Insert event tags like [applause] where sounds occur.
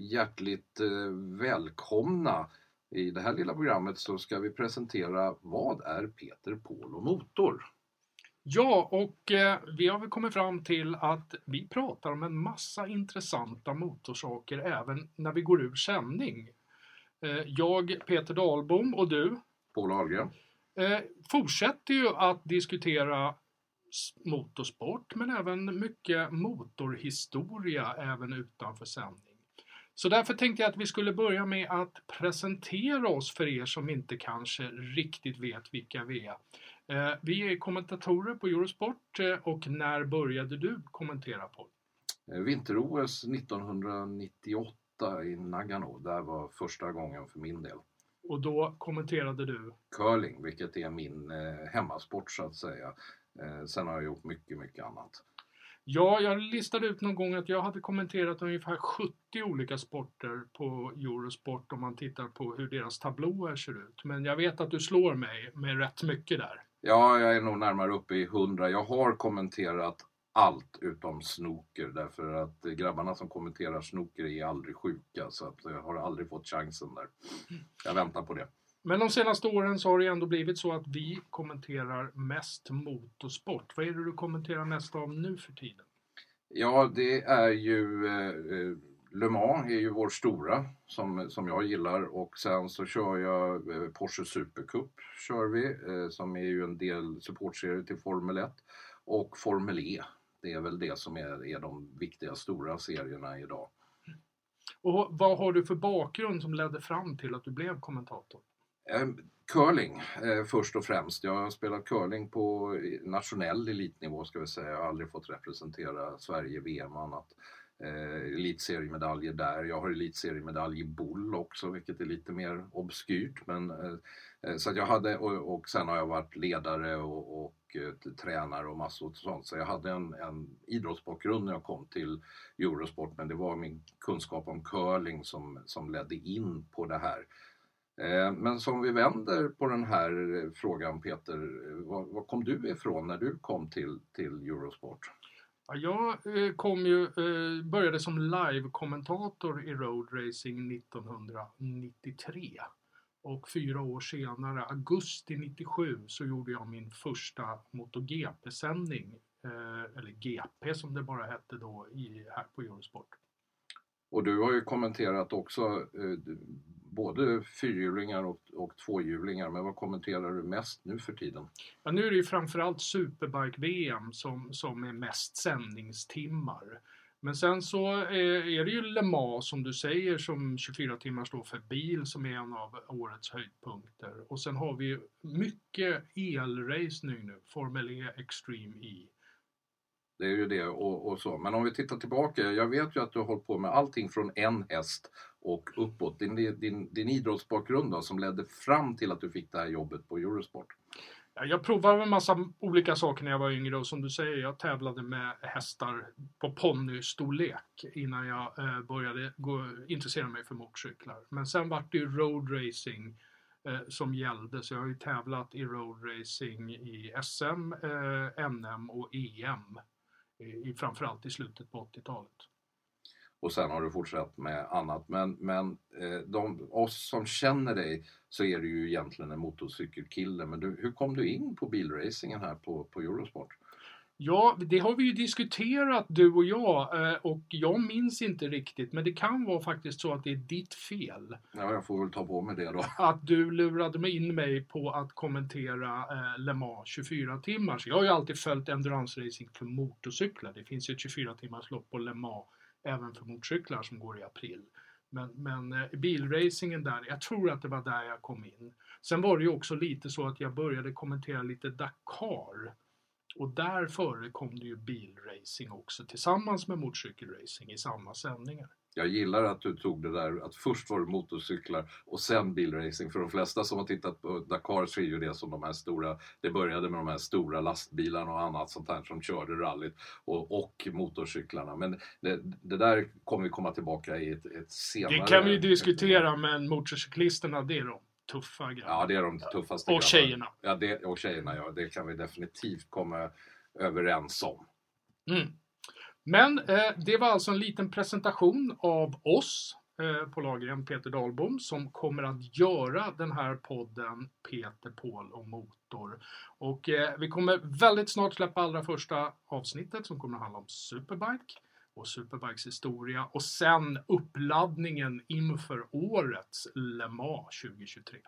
hjärtligt eh, välkomna. I det här lilla programmet så ska vi presentera vad är Peter Paul och motor? Ja, och eh, vi har väl kommit fram till att vi pratar om en massa intressanta motorsaker även när vi går ur sändning. Eh, jag, Peter Dahlbom och du Paul Ahlgren. eh, fortsätter ju att diskutera motorsport men även mycket motorhistoria även utanför sändning. Så därför tänkte jag att vi skulle börja med att presentera oss för er som inte kanske riktigt vet vilka vi är. Eh, Vi är kommentatorer på Eurosport eh, och när började du kommentera på? Eh, Vinter-OS 1998 i Nagano, där var första gången för min del. Och då kommenterade du Curling, vilket är min eh, hemmasport så att säga. Eh, sen har jag gjort mycket, mycket annat. Ja, jag listade ut någon gång att jag hade kommenterat ungefär 70 olika sporter på Eurosport om man tittar på hur deras tablåer ser ut. Men jag vet att du slår mig med rätt mycket där. Ja, jag är nog närmare uppe i 100. Jag har kommenterat allt utom snooker därför att grabbarna som kommenterar snooker är aldrig sjuka så att jag har aldrig fått chansen där. Jag väntar på det. Men de senaste åren så har det ändå blivit så att vi kommenterar mest motorsport. Vad är det du kommenterar mest av nu för tiden? Ja, det är ju eh, eh, Le Mans är ju vår stora som, som jag gillar och sen så kör jag eh, Porsche Supercup kör vi eh, som är ju en del supportserie till Formel 1 och Formel E. Det är väl det som är, är de viktiga stora serierna idag. Och vad har du för bakgrund som ledde fram till att du blev kommentator? Eh, curling eh, först och främst. Jag har spelat curling på nationell elitnivå ska vi säga. Jag har aldrig fått representera Sverige i VM och annat. Eh, elitseriemedaljer där. Jag har elitseriemedalj i boll också vilket är lite mer obskyrt. Men, eh, eh, så att jag hade, och, och sen har jag varit ledare och, och eh, tränare och massor sånt. Så jag hade en, en idrottsbakgrund när jag kom till Eurosport men det var min kunskap om curling som, som ledde in på det här. Eh, men som vi vänder på den här frågan Peter, eh, var, var kom du ifrån när du kom till, till Eurosport? Ja, Jag eh, kom ju, började som live-kommentator i Road Racing 1993. Och fyra år senare, augusti 97, så gjorde jag min första MotoGP-sändning. Eller GP som det bara hette då, i, här på Eurosport. Och du har ju kommenterat också eh, både fyrhjulingar och, och tvåhjulingar, men vad kommenterar du mest nu för tiden? Ja, nu är det ju framförallt Superbike-VM som, som är mest sändningstimmar. Men sen så eh, är, det ju Le Mans som du säger som 24 timmar står för bil som är en av årets höjdpunkter. Och sen har vi mycket elracing nu, Formel E Extreme E. Det är ju det och, och så. Men om vi tittar tillbaka, jag vet ju att du har hållit på med allting från en häst och uppåt. Din, din, din idrottsbakgrund då, som ledde fram till att du fick det här jobbet på Eurosport. Jag provade en massa olika saker när jag var yngre och som du säger, jag tävlade med hästar på ponnystorlek innan jag eh, började gå, intressera mig för motorcyklar. Men sen var det ju road racing eh, som gällde, så jag har ju tävlat i road racing i SM, eh, NM och EM. I, framförallt i slutet på 80-talet. och sen har du fortsatt med annat. Men, men eh, de, oss som känner dig så är du ju egentligen en motorcykelkille. Men du, hur kom du in på bilracingen här på, på Eurosport? Ja, det har vi ju diskuterat du och jag eh, och jag minns inte riktigt men det kan vara faktiskt så att det är ditt fel. Ja, jag får väl ta på mig det då. [laughs] att du lurade in mig på att kommentera eh, Le Mans 24 timmar. Så jag har ju alltid följt endurance racing för motorcyklar. Det finns ju ett 24 timmars lopp på Le Mans även för motorcyklar som går i april. Men, men eh, bilracingen där, jag tror att det var där jag kom in. Sen var det ju också lite så att jag började kommentera lite Dakar. Och där förekom det ju bilracing också tillsammans med motorcykelracing i samma sändningar. Jag gillar att du tog det där att först var det motorcyklar och sen bilracing. För de flesta som har tittat på Dakar så är ju det som de här stora, det började med de här stora lastbilarna och annat sånt här som körde rallyt och, och motorcyklarna. Men det, det där kommer vi komma tillbaka i ett, ett senare... Det kan vi ju diskutera men motorcyklisterna det är de tuffa grabbarna. Ja, det är de tuffaste Och tjejerna. Ja, det, och tjejerna, ja. Det kan vi definitivt komma överens om. Mm. Men eh, det var alltså en liten presentation av oss. eh, på Lagergren, Peter Dahlbom, som kommer att göra den här podden Peter, Paul och Motor. Och eh, vi kommer väldigt snart släppa allra första avsnittet som kommer att handla om Superbike och Superbikes historia och sen uppladdningen inför årets Le Mans 2023.